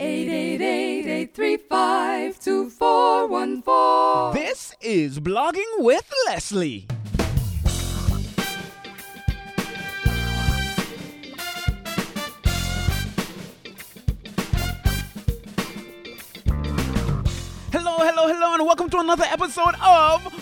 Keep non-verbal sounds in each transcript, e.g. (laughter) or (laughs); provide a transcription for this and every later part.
888-835-2414. This is Blogging with Leslie. Hello, hello, hello, and welcome to another episode of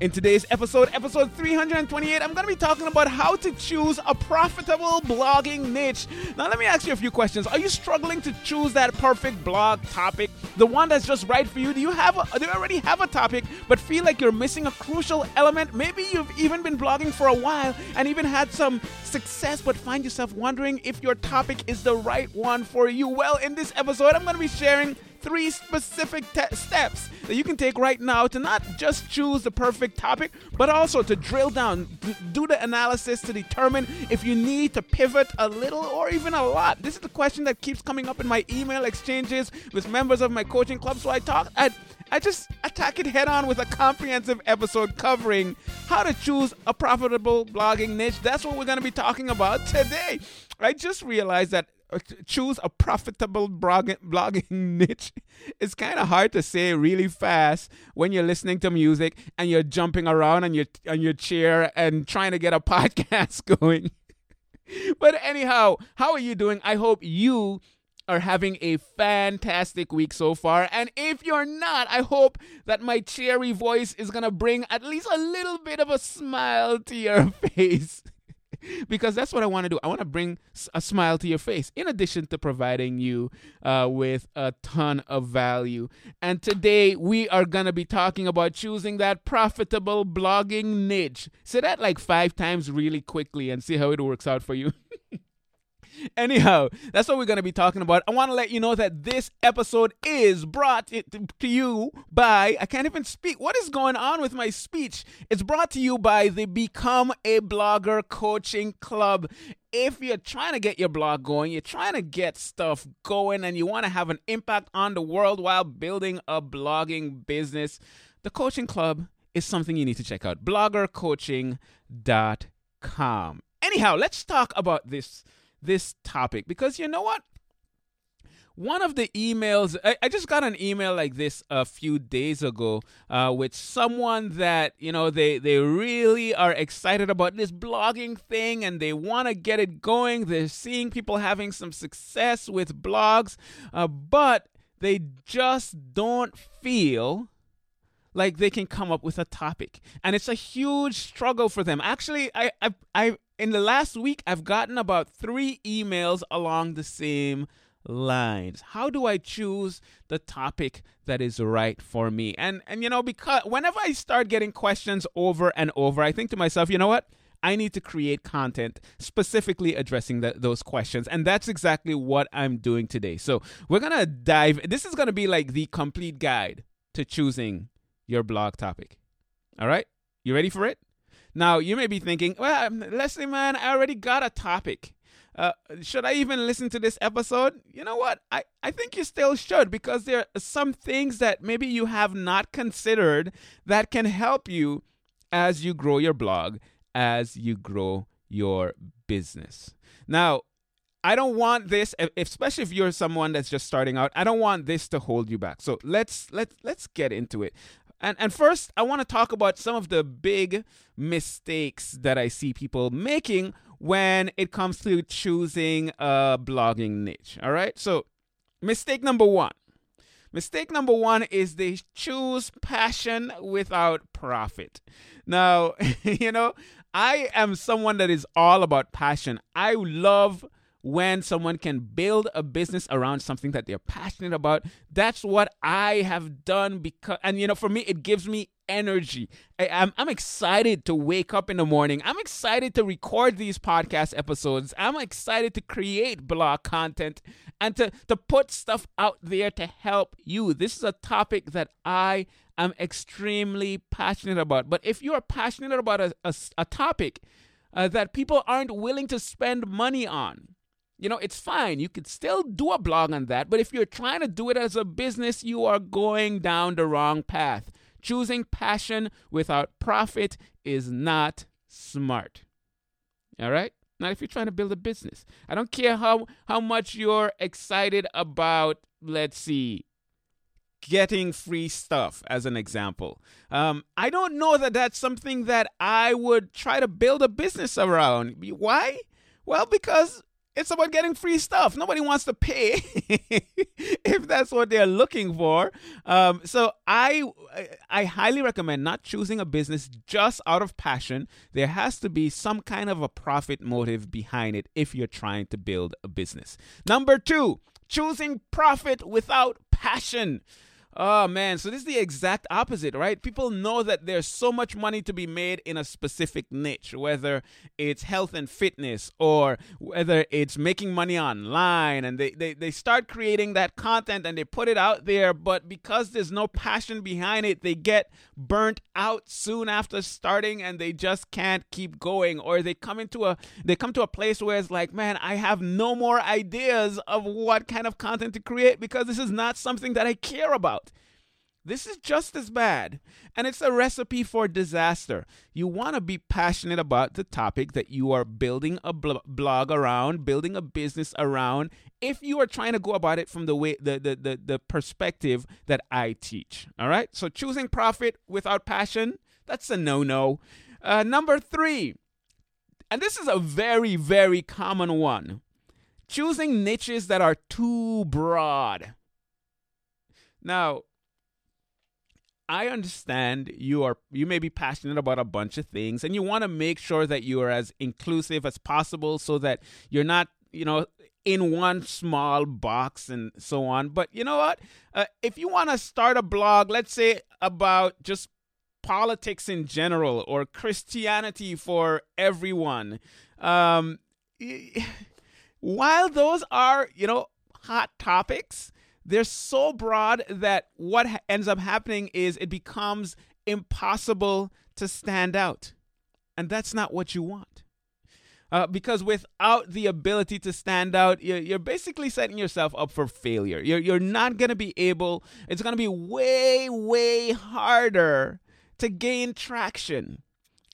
In today's episode, episode 328, I'm going to be talking about how to choose a profitable blogging niche. Now, let me ask you a few questions. Are you struggling to choose that perfect blog topic, the one that's just right for you? Do you have a, do you already have a topic but feel like you're missing a crucial element? Maybe you've even been blogging for a while and even had some success but find yourself wondering if your topic is the right one for you. Well, in this episode, I'm going to be sharing three specific te- steps that you can take right now to not just choose the perfect topic, but also to drill down, d- do the analysis to determine if you need to pivot a little or even a lot. This is the question that keeps coming up in my email exchanges with members of my coaching club. So I talk, I, I just attack it head on with a comprehensive episode covering how to choose a profitable blogging niche. That's what we're going to be talking about today. I just realized that Uh, choose a profitable blogging, blogging (laughs) niche. It's kind of hard to say really fast when you're listening to music and you're jumping around on your on your chair and trying to get a (laughs) podcast going. (laughs) But anyhow how are you doing? I hope you are having a fantastic week so far. And if you're not, I hope that my cheery voice is going to bring at least a little bit of a smile to your face (laughs) because that's what I want to do. I want to bring a smile to your face, in addition to providing you uh, with a ton of value. And today we are going to be talking about choosing that profitable blogging niche. Say that like five times really quickly and see how it works out for you. (laughs) (laughs) Anyhow, that's what we're going to be talking about. I want to let you know that this episode is brought to you by, I can't even speak. What is going on with my speech? It's brought to you by the Become a Blogger Coaching Club. If you're trying to get your blog going, you're trying to get stuff going, and you want to have an impact on the world while building a blogging business, the Coaching Club is something you need to check out. Bloggercoaching.com. Anyhow, let's talk about this this topic because you know what? One of the emails, I, I, just got an email like this a few days ago uh, with someone that, you know, they, they really are excited about this blogging thing and they want to get it going. They're seeing people having some success with blogs, uh, but they just don't feel like they can come up with a topic and it's a huge struggle for them actually i i, I in the last week i've gotten about three emails along the same lines how do i choose the topic that is right for me and and you know because whenever i start getting questions over and over i think to myself you know what I need to create content specifically addressing the, those questions. And that's exactly what I'm doing today. So, we're going to dive. This is going to be like the complete guide to choosing your blog topic. All right? You ready for it? Now, you may be thinking, well, Leslie, man, I already got a topic. Uh, should I even listen to this episode? You know what? I, I think you still should because there are some things that maybe you have not considered that can help you as you grow your blog, as you grow your business. Now, I don't want this, especially if you're someone that's just starting out. I don't want this to hold you back. So let's let's let's get into it. And and first, I want to talk about some of the big mistakes that I see people making when it comes to choosing a blogging niche. All right? So, mistake number 1. Mistake number 1 is they choose passion without profit. Now, (laughs) you know, I am someone that is all about passion. I love when someone can build a business around something that they're passionate about. That's what I have done because, and you know, for me, it gives me energy. I, am I'm, I'm excited to wake up in the morning. I'm excited to record these podcast episodes. I'm excited to create blog content and to, to put stuff out there to help you. This is a topic that I am extremely passionate about. But if you are passionate about a, a, a topic uh, that people aren't willing to spend money on, you know, it's fine. You could still do a blog on that. But if you're trying to do it as a business, you are going down the wrong path. Choosing passion without profit is not smart. All right? Not if you're trying to build a business. I don't care how, how much you're excited about, let's see, getting free stuff, as an example. Um, I don't know that that's something that I would try to build a business around. Why? Well, because it's about getting free stuff. Nobody wants to pay (laughs) if that's what they're looking for. Um, so I I highly recommend not choosing a business just out of passion. There has to be some kind of a profit motive behind it if you're trying to build a business. Number two, choosing profit without passion. Oh man, so this is the exact opposite, right? People know that there's so much money to be made in a specific niche, whether it's health and fitness or whether it's making money online, and they, they, they start creating that content and they put it out there, but because there's no passion behind it, they get burnt out soon after starting and they just can't keep going. Or they come into a they come to a place where it's like, man, I have no more ideas of what kind of content to create because this is not something that I care about. This is just as bad, and it's a recipe for disaster. You want to be passionate about the topic that you are building a blog around, building a business around. If you are trying to go about it from the way the, the, the, the perspective that I teach. All right? So choosing profit without passion, that's a no-no. Uh, number three, and this is a very, very common one. Choosing niches that are too broad. Now, I understand you are you may be passionate about a bunch of things and you want to make sure that you are as inclusive as possible so that you're not, you know, in one small box and so on. But you know what? Uh, if you want to start a blog, let's say about just politics in general or Christianity for everyone, um, (laughs) while those are, you know, hot topics, they're so broad that what ends up happening is it becomes impossible to stand out. And that's not what you want. Uh, because without the ability to stand out, you're, you're basically setting yourself up for failure. You're, you're not going to be able, it's going to be way, way harder to gain traction.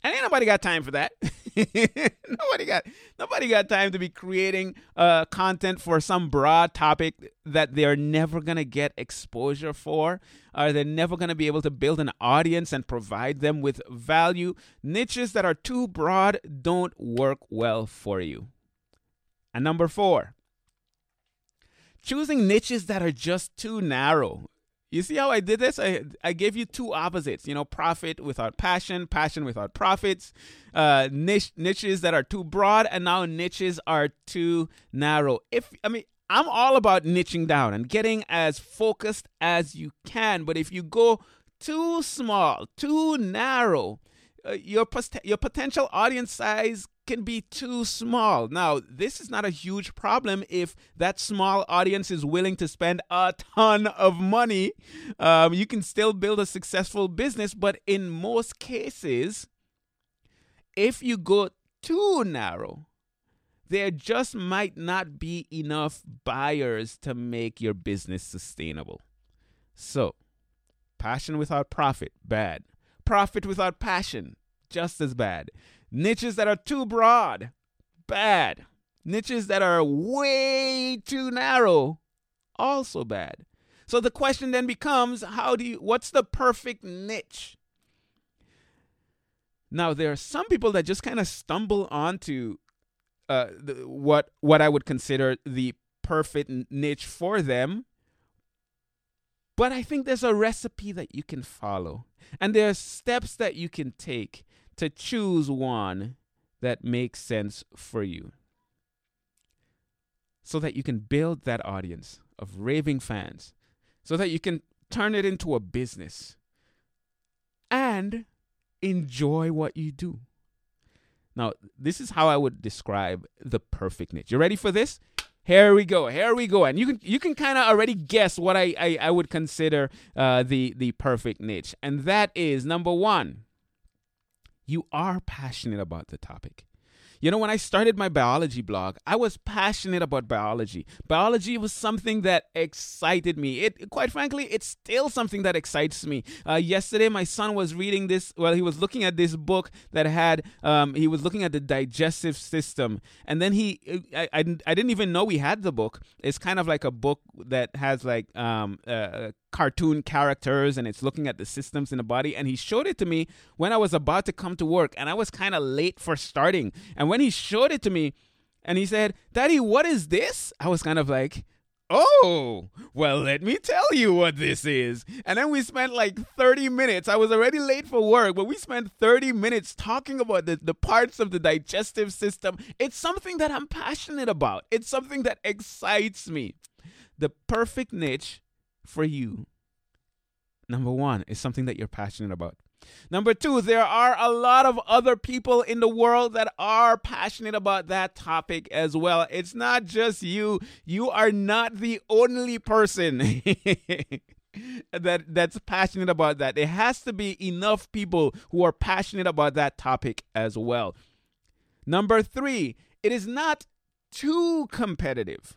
And ain't nobody got time for that. (laughs) (laughs) nobody got nobody got time to be creating uh, content for some broad topic that they're never gonna get exposure for. Are they never gonna be able to build an audience and provide them with value? Niches that are too broad don't work well for you. And number four, choosing niches that are just too narrow. You see how I did this? I, I gave you two opposites, you know, profit without passion, passion without profits, uh, niche, niches that are too broad, and now niches are too narrow. If, I mean, I'm all about niching down and getting as focused as you can, but if you go too small, too narrow, uh, your, your potential audience size can be too small. Now, this is not a huge problem if that small audience is willing to spend a ton of money. Um, you can still build a successful business, but in most cases, if you go too narrow, there just might not be enough buyers to make your business sustainable. So, passion without profit, bad. Profit without passion, just as bad. Niches that are too broad, bad. Niches that are way too narrow, also bad. So the question then becomes how do you what's the perfect niche? Now there are some people that just kind of stumble onto uh, the, what what I would consider the perfect niche for them. But I think there's a recipe that you can follow, and there are steps that you can take to choose one that makes sense for you. so that you can build that audience of raving fans, so that you can turn it into a business and enjoy what you do. Now, this is how I would describe the perfect niche. You ready for this? Here we go. Here we go. And you can you can kind of already guess what I, I, I would consider uh, the the perfect niche, and that is number one. You are passionate about the topic. You know, when I started my biology blog, I was passionate about biology. Biology was something that excited me. It, quite frankly, it's still something that excites me. Uh, yesterday, my son was reading this. Well, he was looking at this book that had. Um, he was looking at the digestive system, and then he. I, I, I didn't even know we had the book. It's kind of like a book that has like um, uh, cartoon characters and it's looking at the systems in the body. And he showed it to me when I was about to come to work and I was kind of late for starting. And when he showed it to me and he said, Daddy, what is this? I was kind of like, Oh, well, let me tell you what this is. And then we spent like 30 minutes. I was already late for work, but we spent 30 minutes talking about the, the parts of the digestive system. It's something that I'm passionate about, it's something that excites me. The perfect niche for you. Number one is something that you're passionate about. Number two, there are a lot of other people in the world that are passionate about that topic as well. It's not just you. You are not the only person (laughs) that that's passionate about that. There has to be enough people who are passionate about that topic as well. Number three, it is not too competitive.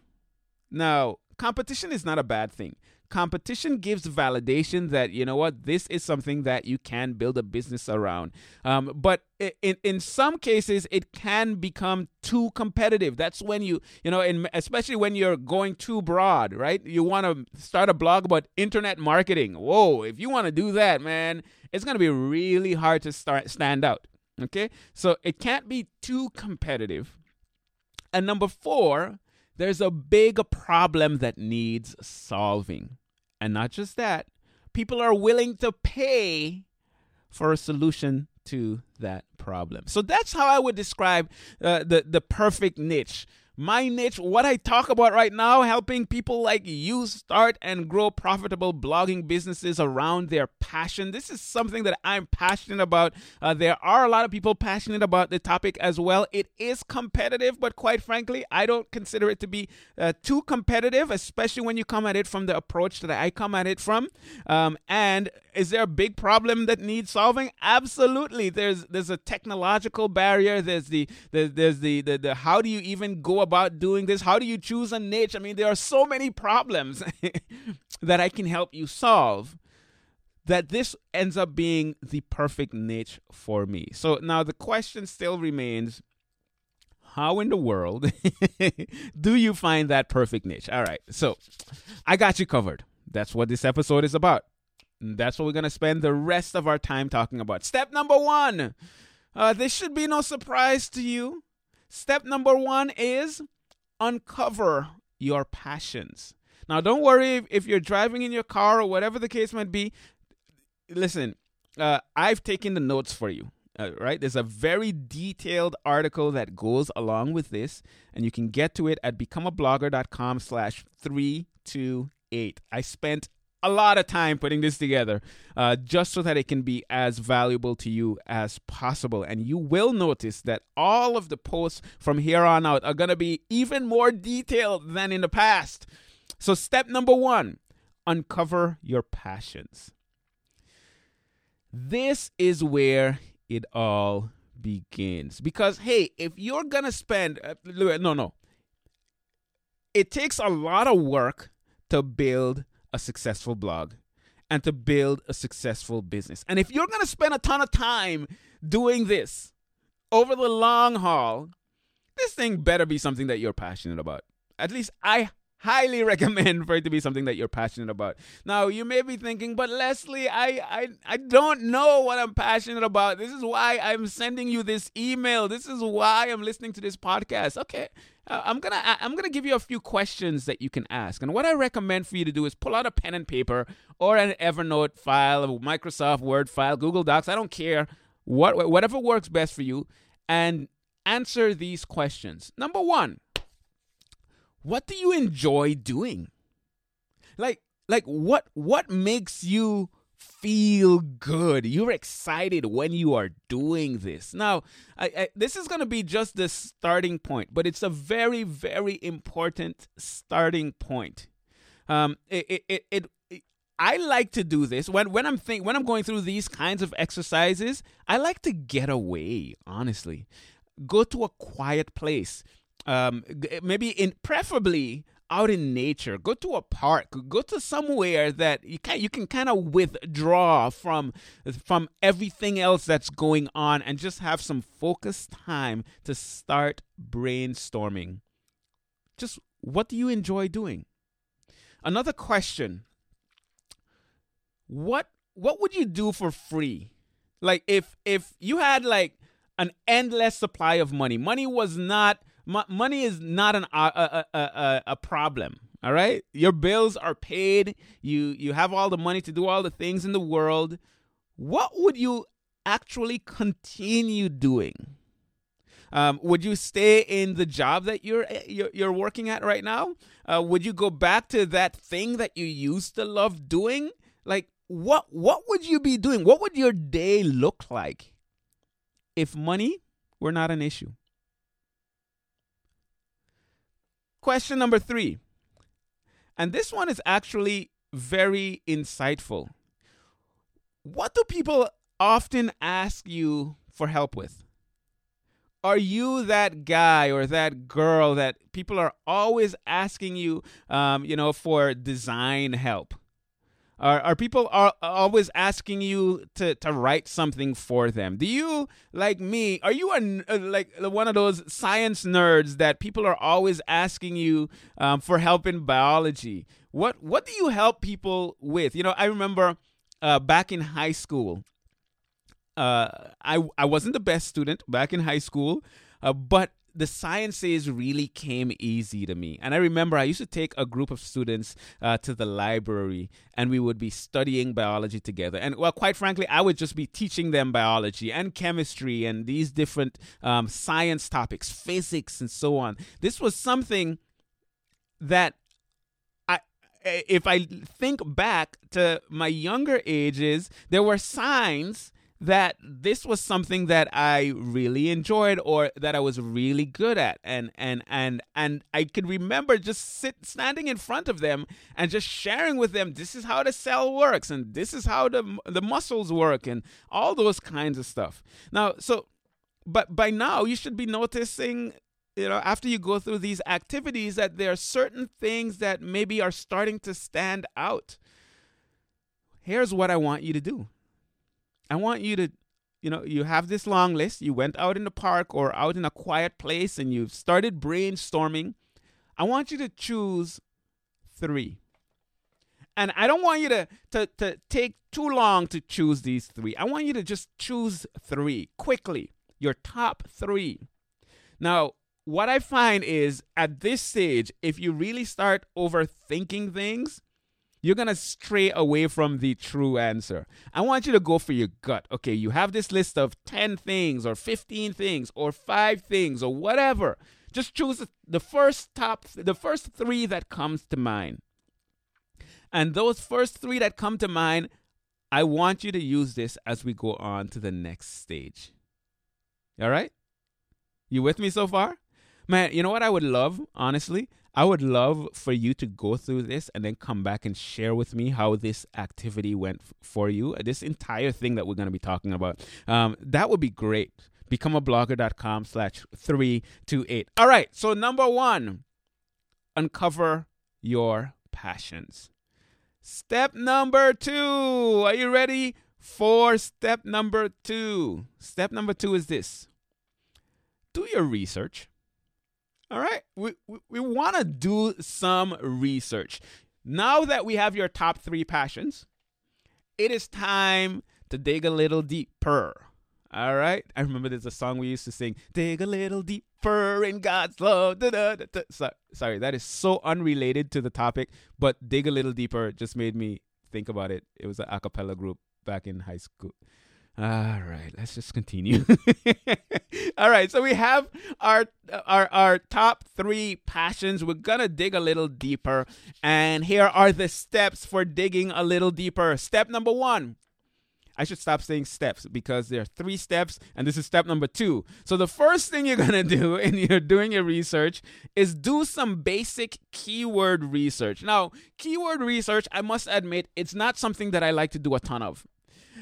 Now, competition is not a bad thing competition gives validation that you know what this is something that you can build a business around. Um, but in in some cases it can become too competitive. That's when you you know in, especially when you're going too broad right? You want to start a blog about internet marketing. Whoa if you want to do that man it's going to be really hard to start stand out okay? So it can't be too competitive. And number 4 there's a big problem that needs solving. And not just that, people are willing to pay for a solution to that problem. So that's how I would describe uh, the the perfect niche my niche, what I talk about right now, helping people like you start and grow profitable blogging businesses around their passion. This is something that I'm passionate about. Uh, there are a lot of people passionate about the topic as well. It is competitive, but quite frankly, I don't consider it to be uh, too competitive, especially when you come at it from the approach that I come at it from. Um, and is there a big problem that needs solving? Absolutely. There's there's a technological barrier. There's the, the there's the, the the how do you even go about doing this? How do you choose a niche? I mean, there are so many problems (laughs) that I can help you solve that this ends up being the perfect niche for me. So now the question still remains how in the world (laughs) do you find that perfect niche? All right. So I got you covered. That's what this episode is about. That's what we're going to spend the rest of our time talking about. Step number one. Uh, this should be no surprise to you. Step number one is uncover your passions. Now, don't worry if, if you're driving in your car or whatever the case might be. Listen, uh, I've taken the notes for you. Uh, right? There's a very detailed article that goes along with this, and you can get to it at becomeablogger.com slash 328. I spent a lot of time putting this together uh, just so that it can be as valuable to you as possible. And you will notice that all of the posts from here on out are going to be even more detailed than in the past. So, step number one uncover your passions. This is where it all begins. Because, hey, if you're going to spend, uh, no, no, it takes a lot of work to build a successful blog and to build a successful business. And if you're going to spend a ton of time doing this over the long haul, this thing better be something that you're passionate about. At least I highly (laughs) recommend for it to be something that you're passionate about. Now, you may be thinking, but Leslie, I, I, I don't know what I'm passionate about. This is why I'm sending you this email. This is why I'm listening to this podcast. Okay. Uh, I'm gonna I'm gonna give you a few questions that you can ask, and what I recommend for you to do is pull out a pen and paper or an Evernote file, a Microsoft Word file, Google Docs. I don't care what whatever works best for you, and answer these questions. Number one, what do you enjoy doing? Like like what what makes you feel good. You're excited when you are doing this. Now, I, I, this is going to be just the starting point, but it's a very, very important starting point. Um, it, it, it, it I like to do this when when I'm think when I'm going through these kinds of exercises. I like to get away. Honestly, go to a quiet place. Um, maybe in preferably out in nature. Go to a park. Go to somewhere that you can you can kind of withdraw from from everything else that's going on and just have some focused time to start brainstorming. Just what do you enjoy doing? Another question. What what would you do for free? Like if if you had like an endless supply of money money was not money is not an a, a, a, a problem. All right, your bills are paid. You you have all the money to do all the things in the world. What would you actually continue doing? Um, would you stay in the job that you're eh, you're, you're working at right now? Uh, would you go back to that thing that you used to love doing? Like what what would you be doing? What would your day look like if money were not an issue? Question number three. And this one is actually very insightful. What do people often ask you for help with? Are you that guy or that girl that people are always asking you, um, you know, for design help? Are, are people are always asking you to, to write something for them? Do you, like me, are you a, uh, like one of those science nerds that people are always asking you um, for help in biology? What what do you help people with? You know, I remember uh, back in high school, uh, I I wasn't the best student back in high school, uh, but the sciences really came easy to me. And I remember I used to take a group of students uh, to the library and we would be studying biology together. And well, quite frankly, I would just be teaching them biology and chemistry and these different um, science topics, physics, and so on. This was something that I, if I think back to my younger ages, there were signs that this was something that I really enjoyed or that I was really good at and and and and I could remember just sit standing in front of them and just sharing with them this is how the cell works and this is how the the muscles work and all those kinds of stuff. Now so but by now you should be noticing you know after you go through these activities that there are certain things that maybe are starting to stand out. Here's what I want you to do I want you to, you know, you have this long list. You went out in the park or out in a quiet place and you've started brainstorming. I want you to choose three. And I don't want you to, to, to take too long to choose these three. I want you to just choose three quickly, your top three. Now, what I find is at this stage, if you really start overthinking things, you're going to stray away from the true answer. I want you to go for your gut. Okay, you have this list of 10 things or 15 things or 5 things or whatever. Just choose the first top the first 3 that comes to mind. And those first 3 that come to mind, I want you to use this as we go on to the next stage. All right? You with me so far? Man, you know what I would love, honestly? I would love for you to go through this and then come back and share with me how this activity went for you. This entire thing that we're going to be talking about. Um, that would be great. Becomeablogger.com slash 328. All right. So, number one, uncover your passions. Step number two. Are you ready for step number two? Step number two is this do your research. All right. We, we, we want to do some research. Now that we have your top three passions, it is time to dig a little deeper. All right. I remember there's a song we used to sing, Dig a Little Deeper in God's Love. Da, da, da, so, sorry, that is so unrelated to the topic, but Dig a Little Deeper just made me think about it. It was an a cappella group back in high school. All right, let's just continue. (laughs) All right, so we have our our our top 3 passions. We're going to dig a little deeper and here are the steps for digging a little deeper. Step number 1. I should stop saying steps because there are three steps, and this is step number two. So, the first thing you're gonna (laughs) do when you're doing your research is do some basic keyword research. Now, keyword research, I must admit, it's not something that I like to do a ton of.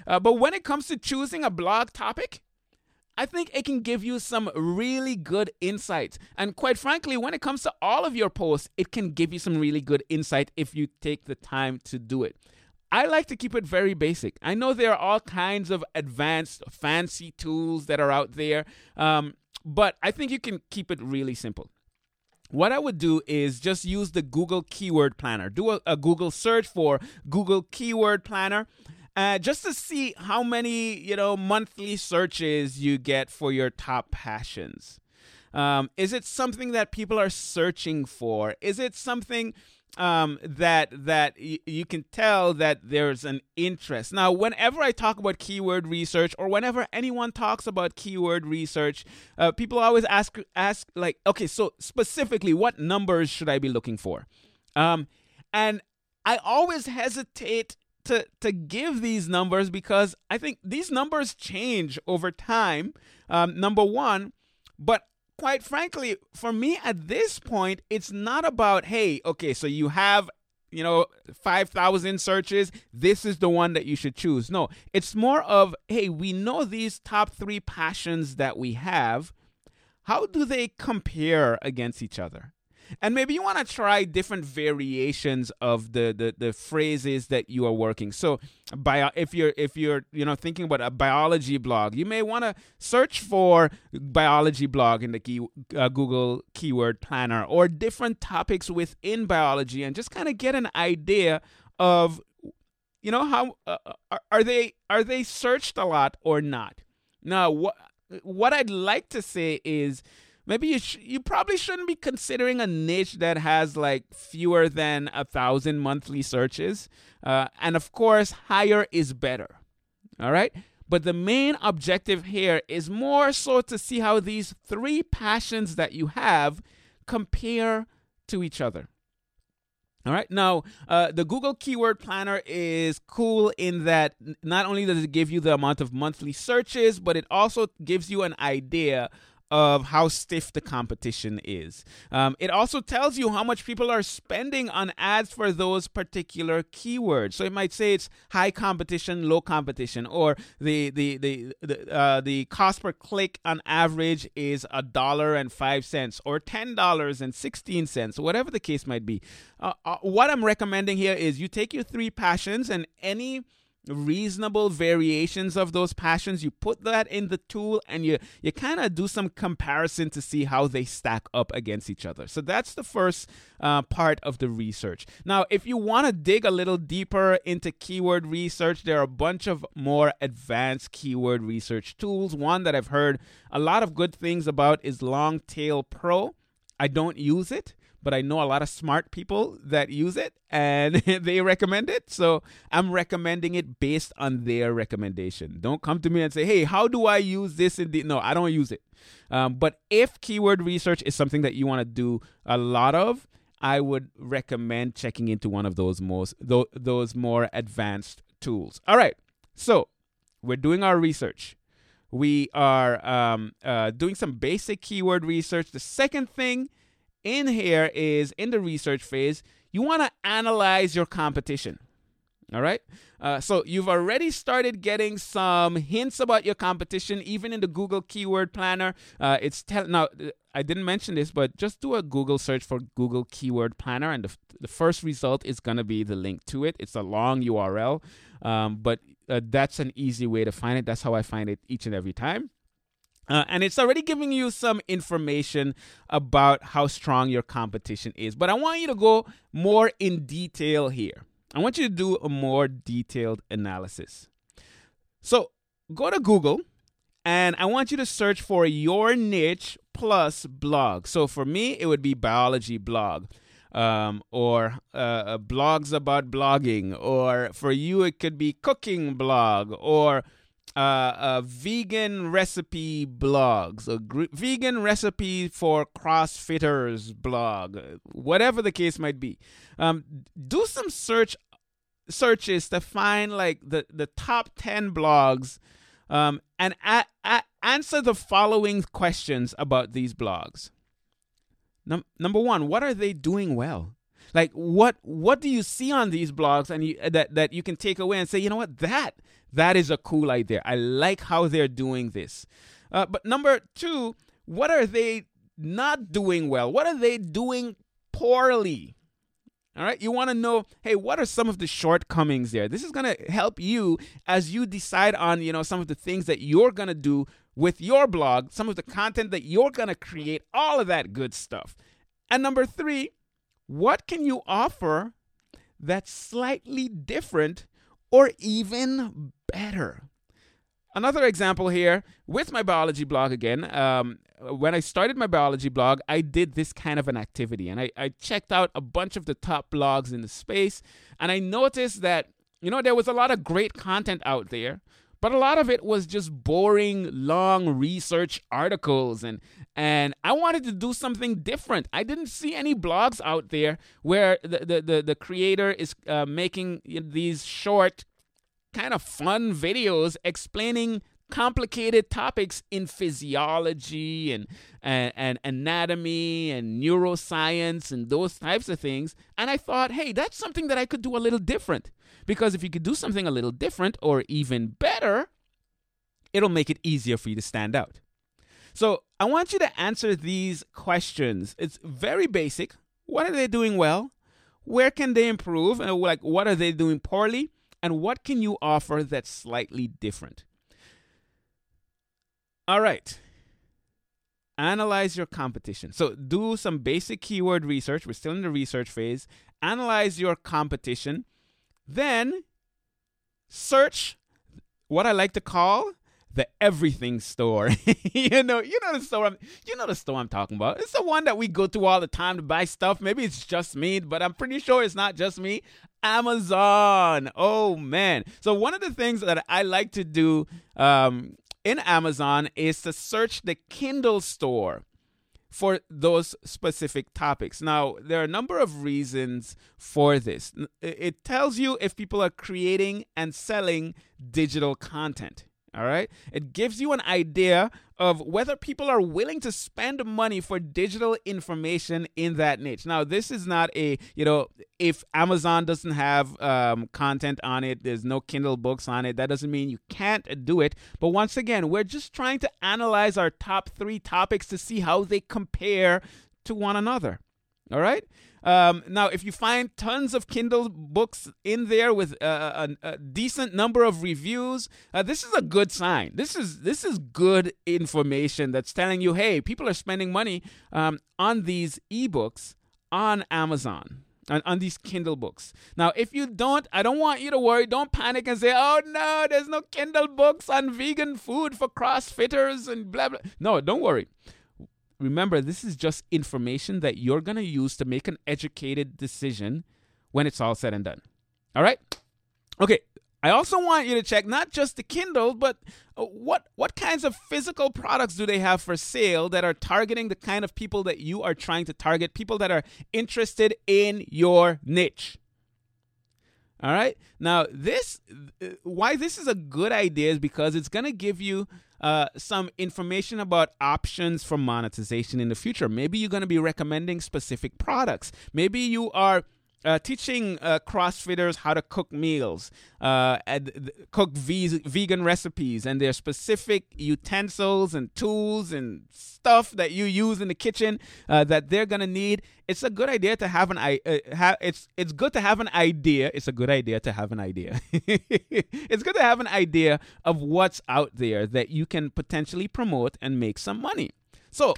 Uh, but when it comes to choosing a blog topic, I think it can give you some really good insight. And quite frankly, when it comes to all of your posts, it can give you some really good insight if you take the time to do it. I like to keep it very basic. I know there are all kinds of advanced, fancy tools that are out there, um, but I think you can keep it really simple. What I would do is just use the Google Keyword Planner. Do a, a Google search for Google Keyword Planner uh, just to see how many you know monthly searches you get for your top passions. Um, is it something that people are searching for? Is it something um, that that y- you can tell that there's an interest. Now, whenever I talk about keyword research, or whenever anyone talks about keyword research, uh, people always ask ask like, okay, so specifically, what numbers should I be looking for? Um, and I always hesitate to to give these numbers because I think these numbers change over time. Um, number one, but quite frankly, for me at this point, it's not about hey, okay, so you have you know 5000 searches. This is the one that you should choose. No it's more of hey we know these top 3 passions that we have. How do they compare against each other and maybe you want to try different variations of the, the the phrases that you are working. So bio if you're if you're you know thinking about a biology blog you may want to search for biology blog in the key, uh, google keyword planner or different topics within biology and just kind of get an idea of you know how uh, are, are they are they searched a lot or not? Now what what i'd like to say is maybe you sh- you probably shouldn't be considering a niche that has like fewer than a thousand monthly searches. Uh, and of course, higher is better. All right. But the main objective here is more so to see how these three passions that you have compare to each other. All right. Now, uh, the Google Keyword Planner is cool in that not only does it give you the amount of monthly searches, but it also gives you an idea of how stiff the competition is. Um, it also tells you how much people are spending on ads for those particular keywords. So it might say it's high competition, low competition, or the the the the, uh, the cost per click on average is a dollar and five cents, or ten dollars and sixteen cents, whatever the case might be. Uh, uh, what I'm recommending here is you take your three passions and any reasonable variations of those passions you put that in the tool and you you kind of do some comparison to see how they stack up against each other. So that's the first uh, part of the research. Now if you want to dig a little deeper into keyword research there are a bunch of more advanced keyword research tools. One that i've heard a lot of good things about is Long Tail Pro i don't use it but I know a lot of smart people that use it and (laughs) they recommend it. So I'm recommending it based on their recommendation. Don't come to me and say, hey, how do I use this? In the-? No, I don't use it. Um, but if keyword research is something that you want to do a lot of, I would recommend checking into one of those most th- those more advanced tools. All right, so we're doing our research. We are um, uh, doing some basic keyword research. The second thing in here is in the research phase, you want to analyze your competition. All right. Uh, so you've already started getting some hints about your competition, even in the Google Keyword Planner. Uh, it's tell now. I didn't mention this, but just do a Google search for Google Keyword Planner, and the, the first result is going to be the link to it. It's a long URL, um, but uh, that's an easy way to find it. That's how I find it each and every time. Uh, and it's already giving you some information about how strong your competition is. But I want you to go more in detail here. I want you to do a more detailed analysis. So go to Google and I want you to search for your niche plus blog. So for me, it would be biology blog. Um, or uh, uh blogs about blogging, or for you, it could be cooking blog, or uh, uh, vegan recipe blogs, a gr- vegan recipe for CrossFitters blog, whatever the case might be. Um, do some search searches to find like the, the top 10 blogs um, and a- a- answer the following questions about these blogs. Num- number one, what are they doing well? Like what what do you see on these blogs and you, that that you can take away and say, you know what, that that is a cool idea. I like how they're doing this. Uh, but number two, what are they not doing well? What are they doing poorly? All right, you want to know, hey, what are some of the shortcomings there? This is going to help you as you decide on, you know, some of the things that you're going to do with your blog, some of the content that you're going to create, all of that good stuff. And number 3, what can you offer that's slightly different or even better? Another example here with my biology blog again. Um, when I started my biology blog, I did this kind of an activity and I, I checked out a bunch of the top blogs in the space and I noticed that, you know, there was a lot of great content out there, but a lot of it was just boring, long research articles and and I wanted to do something different. I didn't see any blogs out there where the the the, the creator is uh, making these short kind of fun videos explaining complicated topics in physiology and, and, and anatomy and neuroscience and those types of things. And I thought, hey, that's something that I could do a little different. Because if you could do something a little different or even better, it'll make it easier for you to stand out. So I want you to answer these questions. It's very basic. What are they doing well? Where can they improve? And like, what are they doing poorly? And what can you offer that's slightly different? All right. Analyze your competition. So do some basic keyword research. We're still in the research phase. Analyze your competition. Then search what I like to call the everything store. (laughs) you know, you know the store. I'm, you know the store I'm talking about. It's the one that we go to all the time to buy stuff. Maybe it's just me, but I'm pretty sure it's not just me. Amazon. Oh man. So one of the things that I like to do um, in Amazon is to search the Kindle store for those specific topics. Now, there are a number of reasons for this. It tells you if people are creating and selling digital content. All right. It gives you an idea of whether people are willing to spend money for digital information in that niche. Now, this is not a, you know, if Amazon doesn't have um, content on it, there's no Kindle books on it, that doesn't mean you can't do it. But once again, we're just trying to analyze our top three topics to see how they compare to one another. All right. Um, now, if you find tons of Kindle books in there with a, a decent number of reviews, uh, this is a good sign. This is this is good information that's telling you, hey, people are spending money um, on these ebooks on Amazon. On, on these Kindle books. Now, if you don't, I don't want you to worry. Don't panic and say, oh no, there's no Kindle books on vegan food for CrossFitters and blah, blah. No, don't worry remember, this is just information that you're going to use to make an educated decision when it's all said and done. All right? Okay. I also want you to check not just the Kindle, but uh, what what kinds of physical products do they have for sale that are targeting the kind of people that you are trying to target, people that are interested in your niche. All right? Now, this uh, why this is a good idea is because it's going to give you uh, some information about options for monetization in the future. Maybe you're going to be recommending specific products. Maybe you are uh, teaching uh, CrossFitters how to cook meals, uh, and cook ve- vegan recipes, and their specific utensils and tools and stuff that you use in the kitchen uh, that they're gonna need. It's a good idea to have an I. Uh, ha- it's it's good to have an idea. It's a good idea to have an idea. (laughs) it's good to have an idea of what's out there that you can potentially promote and make some money. So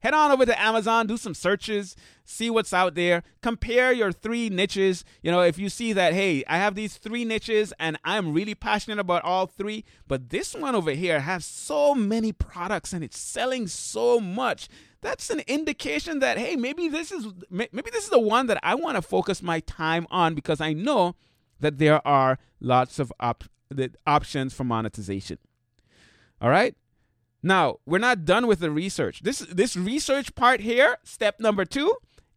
head on over to Amazon, do some searches, see what's out there, compare your three niches. You know, if you see that, hey, I have these three niches and I'm really passionate about all three, but this one over here has so many products and it's selling so much. That's an indication that hey, maybe this is maybe this is the one that I want to focus my time on because I know that there are lots of op- options for monetization. All right? Now, we're not done with the research. This this research part here, step number 2,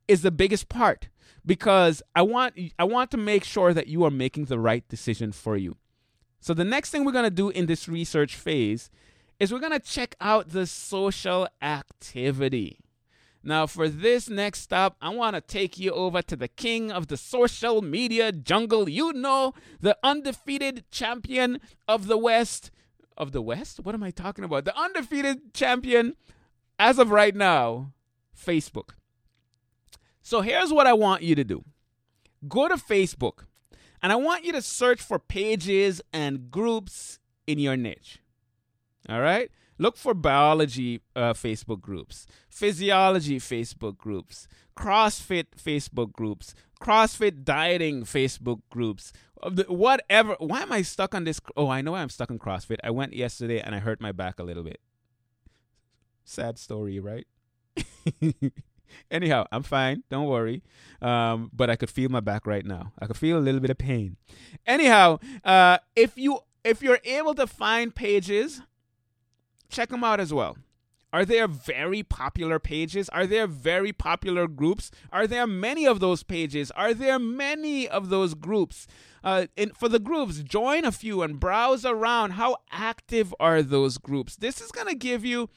is the biggest part because I want I want to make sure that you are making the right decision for you. So the next thing we're going to do in this research phase is we're going to check out the social activity. Now, for this next stop, I want to take you over to the king of the social media jungle. You know, the undefeated champion of the West. Of the West? What am I talking about? The undefeated champion, as of right now, Facebook. So here's what I want you to do go to Facebook, and I want you to search for pages and groups in your niche. All right? Look for biology uh, Facebook groups, physiology Facebook groups, CrossFit Facebook groups, CrossFit dieting Facebook groups, whatever. Why am I stuck on this? Oh, I know I'm stuck on CrossFit. I went yesterday and I hurt my back a little bit. Sad story, right? (laughs) Anyhow, I'm fine. Don't worry. Um, but I could feel my back right now. I could feel a little bit of pain. Anyhow, uh, if you if you're able to find pages check them out as well. Are there very popular pages? Are there very popular groups? Are there many of those pages? Are there many of those groups? Uh, in, for the groups, join a few and browse around. How active are those groups? This is going to give you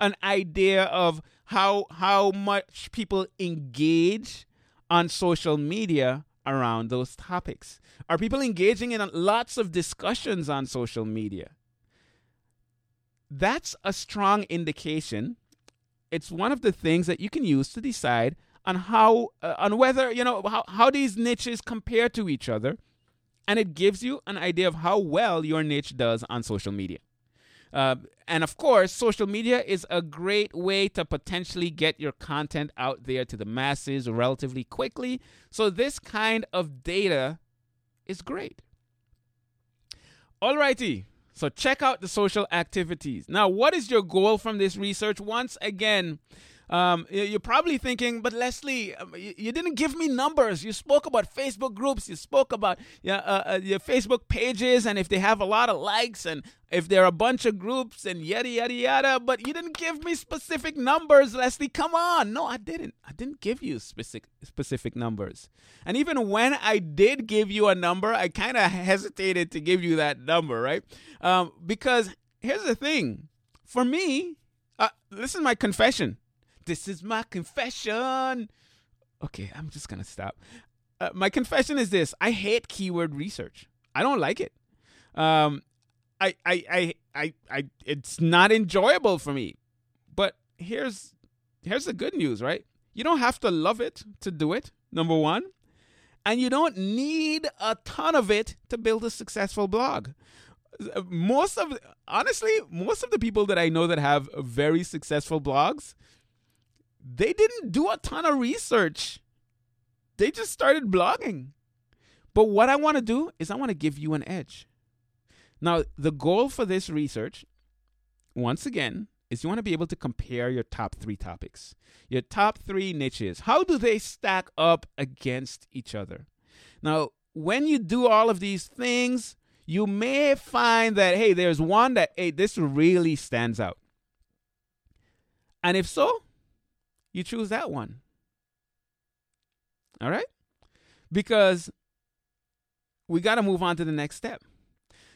an idea of how how much people engage on social media around those topics. Are people engaging in lots of discussions on social media? That's a strong indication. It's one of the things that you can use to decide on how uh, on whether you know how, how these niches compare to each other and it gives you an idea of how well your niche does on social media. Uh, and of course social media is a great way to potentially get your content out there to the masses relatively quickly. So this kind of data is great. Alrighty so check out the social activities. Now, what is your goal from this research? Once again, um, you're probably thinking, but Leslie, um, you didn't give me numbers. You spoke about Facebook groups, you spoke about uh, uh, your Facebook pages, and if they have a lot of likes, and if there are a bunch of groups, and yada yada yada. But you didn't give me specific numbers, Leslie. Come on, no, I didn't. I didn't give you specific specific numbers. And even when I did give you a number, I kind of hesitated to give you that number, right? Um, because here's the thing, for me, uh, this is my confession. This is my confession. Okay, I'm just gonna stop. Uh, my confession is this: I hate keyword research. I don't like it. Um, I, I, I, I, I, it's not enjoyable for me. But here's, here's the good news, right? You don't have to love it to do it. Number one, and you don't need a ton of it to build a successful blog most of honestly most of the people that i know that have very successful blogs they didn't do a ton of research. They just started blogging. But what I want to do is I want to give you an edge. Now, the goal for this research, once again, is you want to be able to compare your top three topics, your top three niches. How do they stack up against each other? Now, when you do all of these things, you may find that, hey, there's one that, hey, this really stands out. And if so, you choose that one. All right? Because we got to move on to the next step.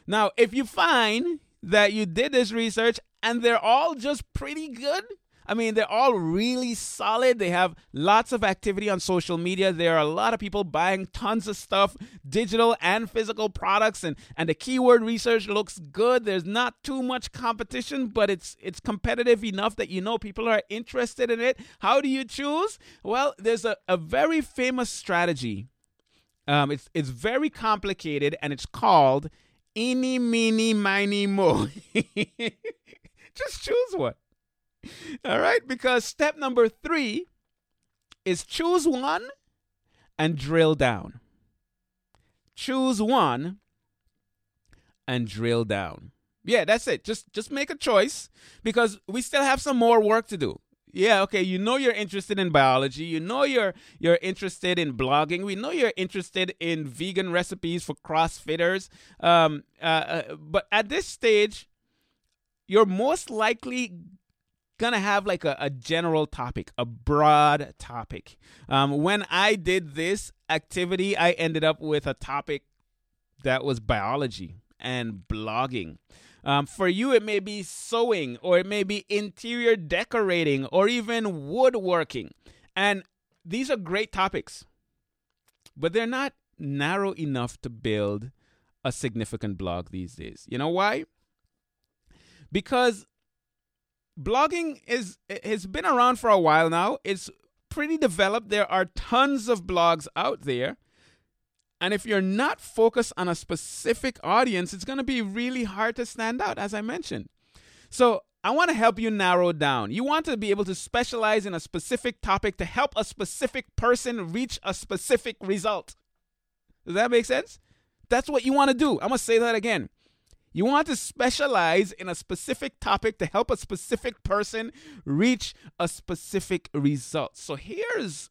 Now, if you find that you did this research and they're all just pretty good, I mean, they're all really solid. They have lots of activity on social media. There are a lot of people buying tons of stuff, digital and physical products, and, and the keyword research looks good. There's not too much competition, but it's it's competitive enough that you know people are interested in it. How do you choose? Well, there's a, a very famous strategy. Um, it's it's very complicated and it's called Eeny, Meeny, Miny, Mo. (laughs) Just choose one. All right, because step number three is choose one and drill down. Choose one and drill down. Yeah, that's it. Just just make a choice because we still have some more work to do. yeah, okay, you know you're interested in biology. You know you're you're interested in blogging. We know you're interested in vegan recipes for CrossFitters. Um, uh, uh, but at this stage, you're most likely gonna have like a, a general topic, a broad topic. Um, when I did this activity, I ended up with a topic that was biology and blogging. Um, for you, it may be sewing, or it may be interior decorating, or even woodworking. And these are great topics, but they're not narrow enough to build a significant blog these days. You know why? Because blogging is has been around for a while now. It's pretty developed. There are tons of blogs out there. And if you're not focused on a specific audience, it's going to be really hard to stand out, as I mentioned. So, I want to help you narrow down. You want to be able to specialize in a specific topic to help a specific person reach a specific result. Does that make sense? That's what you want to do. I'm going to say that again. You want to specialize in a specific topic to help a specific person reach a specific result. So here's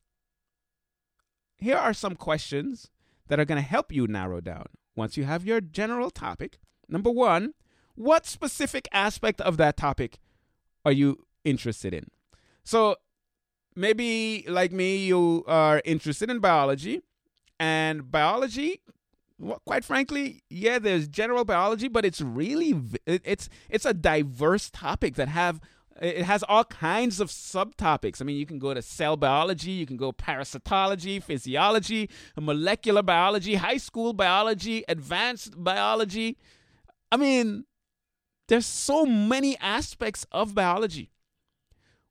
here are some questions that are going to help you narrow down. Once you have your general topic, number one, what specific aspect of that topic are you interested in? So maybe, like me, you are interested in biology, and biology well, quite frankly, yeah, there's general biology, but it's really it's it's a diverse topic that have it has all kinds of subtopics. I mean, you can go to cell biology, you can go parasitology, physiology, molecular biology, high school biology, advanced biology. I mean, there's so many aspects of biology.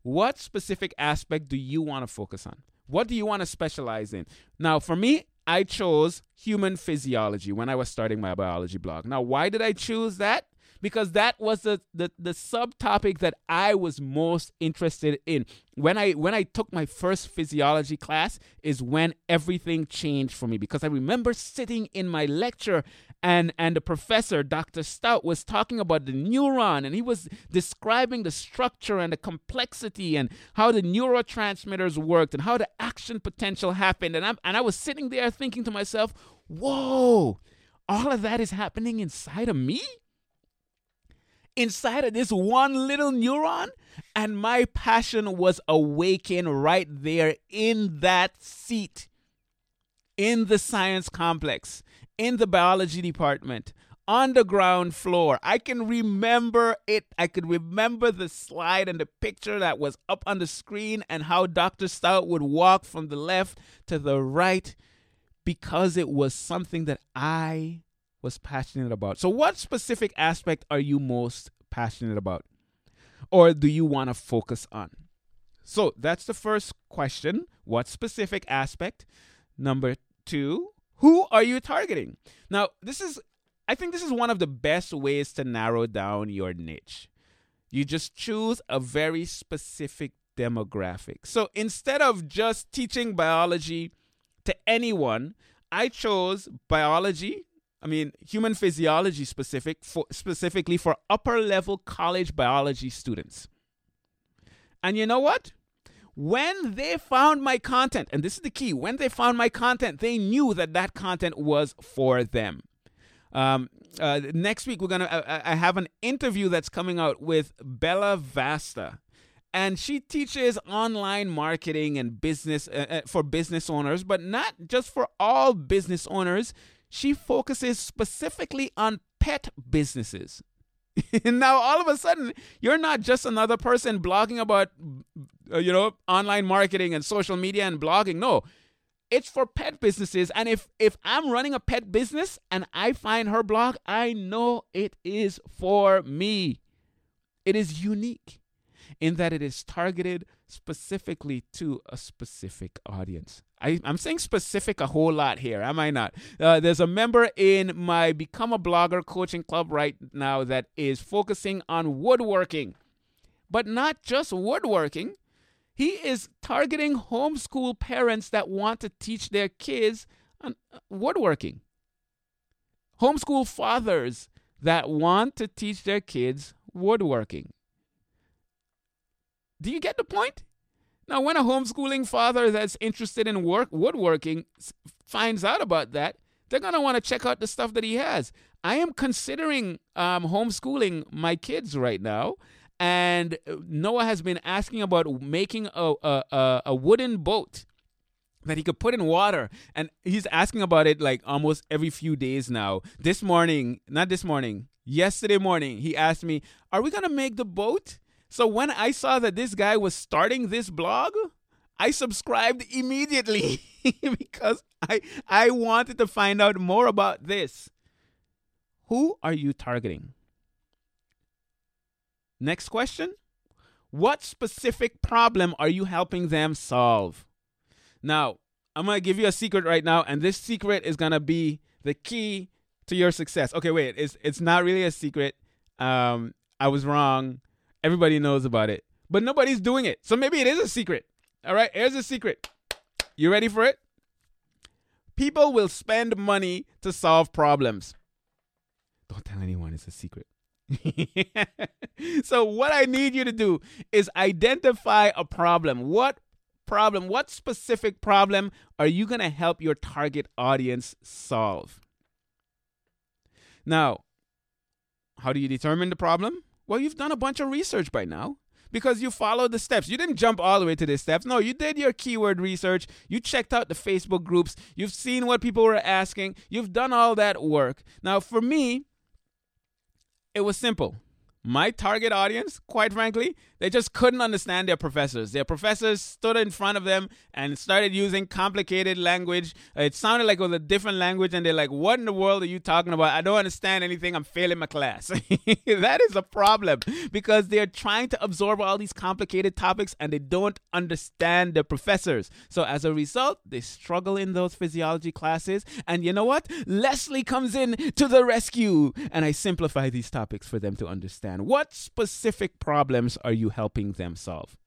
What specific aspect do you want to focus on? What do you want to specialize in? Now, for me, I chose human physiology when I was starting my biology blog. Now, why did I choose that? Because that was the, the, the subtopic that I was most interested in. When I when I took my first physiology class is when everything changed for me because I remember sitting in my lecture and and the professor Dr. Stout was talking about the neuron and he was describing the structure and the complexity and how the neurotransmitters worked and how the action potential happened and I and I was sitting there thinking to myself, "Whoa, all of that is happening inside of me?" Inside of this one little neuron. And my passion was awakened right there in that seat, in the science complex, in the biology department, on the ground floor. I can remember it. I could remember the slide and the picture that was up on the screen and how Dr. Stout would walk from the left to the right because it was something that I was passionate about. So, what specific aspect are you most passionate about? Or do you want to focus on? So, that's the first question. What specific aspect? Number two, who are you targeting? Now, this is, I think this is one of the best ways to narrow down your niche. You just choose a very specific demographic. So instead of just teaching biology to anyone, I chose biology I mean, human physiology specific for, specifically for upper level college biology students. And you know what? When they found my content, and this is the key, when they found my content, they knew that that content was for them. Um, uh, next week, we're gonna. Uh, I have an interview that's coming out with Bella Vasta, and she teaches online marketing and business uh, uh for business owners, but not just for all business owners she focuses specifically on pet businesses. (laughs) now all of a sudden you're not just another person blogging about uh, you know online marketing and social media and blogging no it's for pet businesses and if if i'm running a pet business and i find her blog i know it is for me it is unique in that it is targeted specifically to a specific audience. I, am saying specific a whole lot here, am I not? Uh, there's a member in my Become a Blogger coaching club right now that is focusing on woodworking, but not just woodworking. He is targeting homeschool parents that want to teach their kids uh, woodworking. Homeschool fathers that want to teach their kids woodworking. Do you get the point? Now, when a homeschooling father that's interested in work woodworking finds out about that, they're gonna want to check out the stuff that he has. I am considering um, homeschooling my kids right now, and Noah has been asking about making a, a, a wooden boat that he could put in water and he's asking about it like almost every few days now this morning not this morning yesterday morning he asked me are we going to make the boat so when i saw that this guy was starting this blog i subscribed immediately (laughs) because i i wanted to find out more about this who are you targeting next question what specific problem are you helping them solve now, I'm going to give you a secret right now, and this secret is going to be the key to your success. Okay, wait, it's, it's not really a secret. Um, I was wrong. Everybody knows about it, but nobody's doing it. So maybe it is a secret. All right, here's a secret. You ready for it? People will spend money to solve problems. Don't tell anyone it's a secret. (laughs) so, what I need you to do is identify a problem. What problem, what specific problem are you going to help your target audience solve? Now, how do you determine the problem? Well, you've done a bunch of research by now because you followed the steps. You didn't jump all the way to the steps. No, you did your keyword research. You checked out the Facebook groups. You've seen what people were asking. You've done all that work. Now, for me, it was simple my target audience, quite frankly, they just couldn't understand their professors. Their professors stood in front of them and started using complicated language. It sounded like it was a different language, and they're like, What in the world are you talking about? I don't understand anything. I'm failing my class. (laughs) that is a problem because they're trying to absorb all these complicated topics and they don't understand the professors. So as a result, they struggle in those physiology classes. And you know what? Leslie comes in to the rescue, and I simplify these topics for them to understand understand what specific problems are you helping them solve?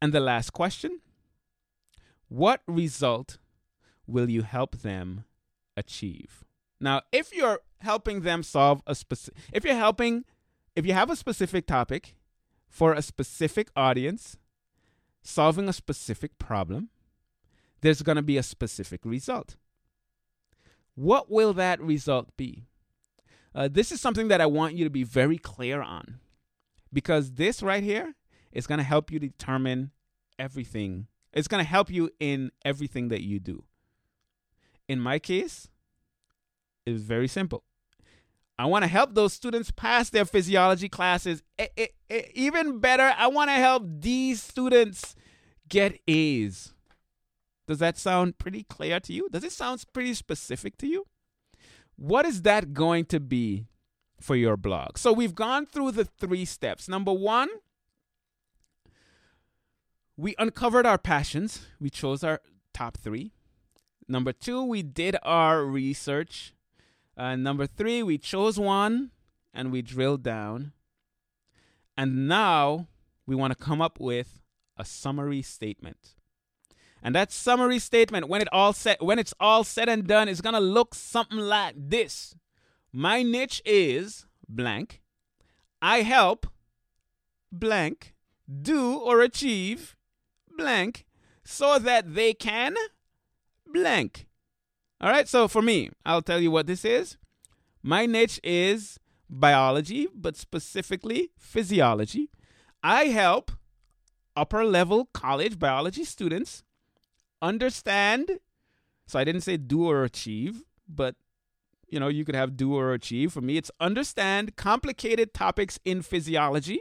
And the last question What result will you help them achieve? Now, if you're helping them solve a specific, if you're helping, if you have a specific topic for a specific audience, solving a specific problem, there's going to be a specific result. What will that result be? Uh, this is something that I want you to be very clear on because this right here is going to help you determine everything. It's going to help you in everything that you do. In my case, it's very simple. I want to help those students pass their physiology classes. It, it, it, even better, I want to help these students get A's. Does that sound pretty clear to you? Does it sound pretty specific to you? What is that going to be for your blog? So we've gone through the three steps. Number one, we uncovered our passions, we chose our top three. Number two, we did our research. Uh, number three, we chose one and we drilled down. And now we want to come up with a summary statement. And that summary statement, when it all set, when it's all said and done, is gonna look something like this. My niche is blank. I help blank do or achieve blank so that they can blank. All right, so for me, I'll tell you what this is. My niche is biology, but specifically physiology. I help upper level college biology students understand. So I didn't say do or achieve, but you know, you could have do or achieve. For me, it's understand complicated topics in physiology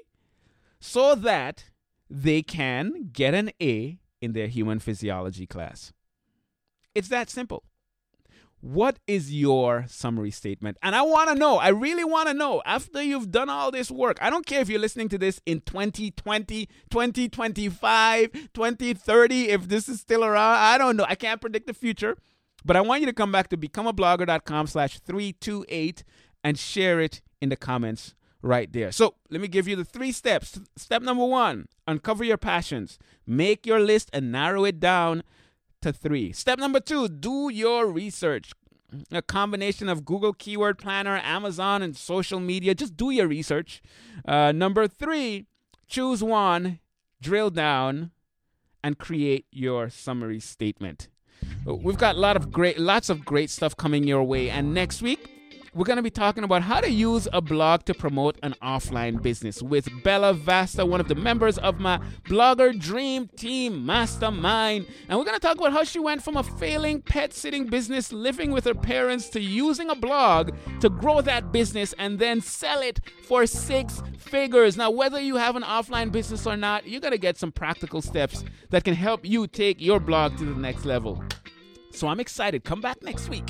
so that they can get an A in their human physiology class. It's that simple. What is your summary statement? And I want to know, I really want to know after you've done all this work. I don't care if you're listening to this in 2020, 2025, 2030, if this is still around. I don't know. I can't predict the future. But I want you to come back to becomeablogger.com slash 328 and share it in the comments right there. So let me give you the three steps. Step number one uncover your passions, make your list and narrow it down to three. Step number two do your research. A combination of Google Keyword Planner, Amazon, and social media. Just do your research. Uh, number three, choose one, drill down, and create your summary statement. We've got a lot of great, lots of great stuff coming your way, and next week we're going to be talking about how to use a blog to promote an offline business with Bella Vasta, one of the members of my Blogger Dream Team Mastermind. And we're going to talk about how she went from a failing pet sitting business living with her parents to using a blog to grow that business and then sell it for six figures. Now, whether you have an offline business or not, you're going to get some practical steps that can help you take your blog to the next level. So I'm excited. Come back next week.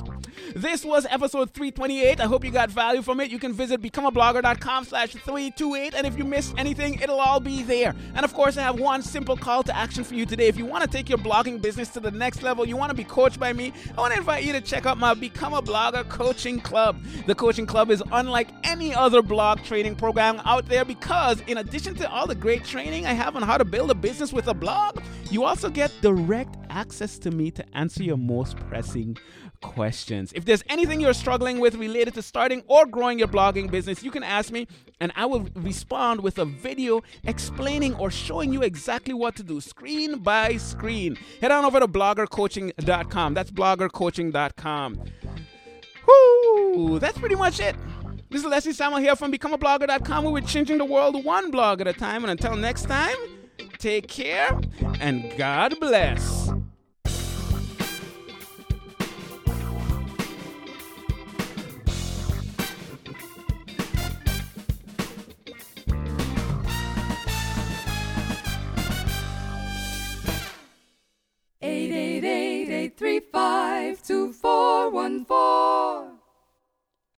This was episode 328. I hope you got value from it. You can visit becomeablogger.com slash 328. And if you missed anything, it'll all be there. And of course, I have one simple call to action for you today. If you want to take your blogging business to the next level, you want to be coached by me, I want to invite you to check out my Become a Blogger Coaching Club. The coaching club is unlike any other blog training program out there because, in addition to all the great training I have on how to build a business with a blog, you also get direct access to me to answer your most pressing questions. If there's anything you're struggling with related to starting or growing your blogging business, you can ask me and I will respond with a video explaining or showing you exactly what to do, screen by screen. Head on over to bloggercoaching.com. That's bloggercoaching.com. Whoo! That's pretty much it. This is Leslie Samuel here from BecomeAblogger.com, we're changing the world one blog at a time. And until next time, take care and God bless. 888 835 2414.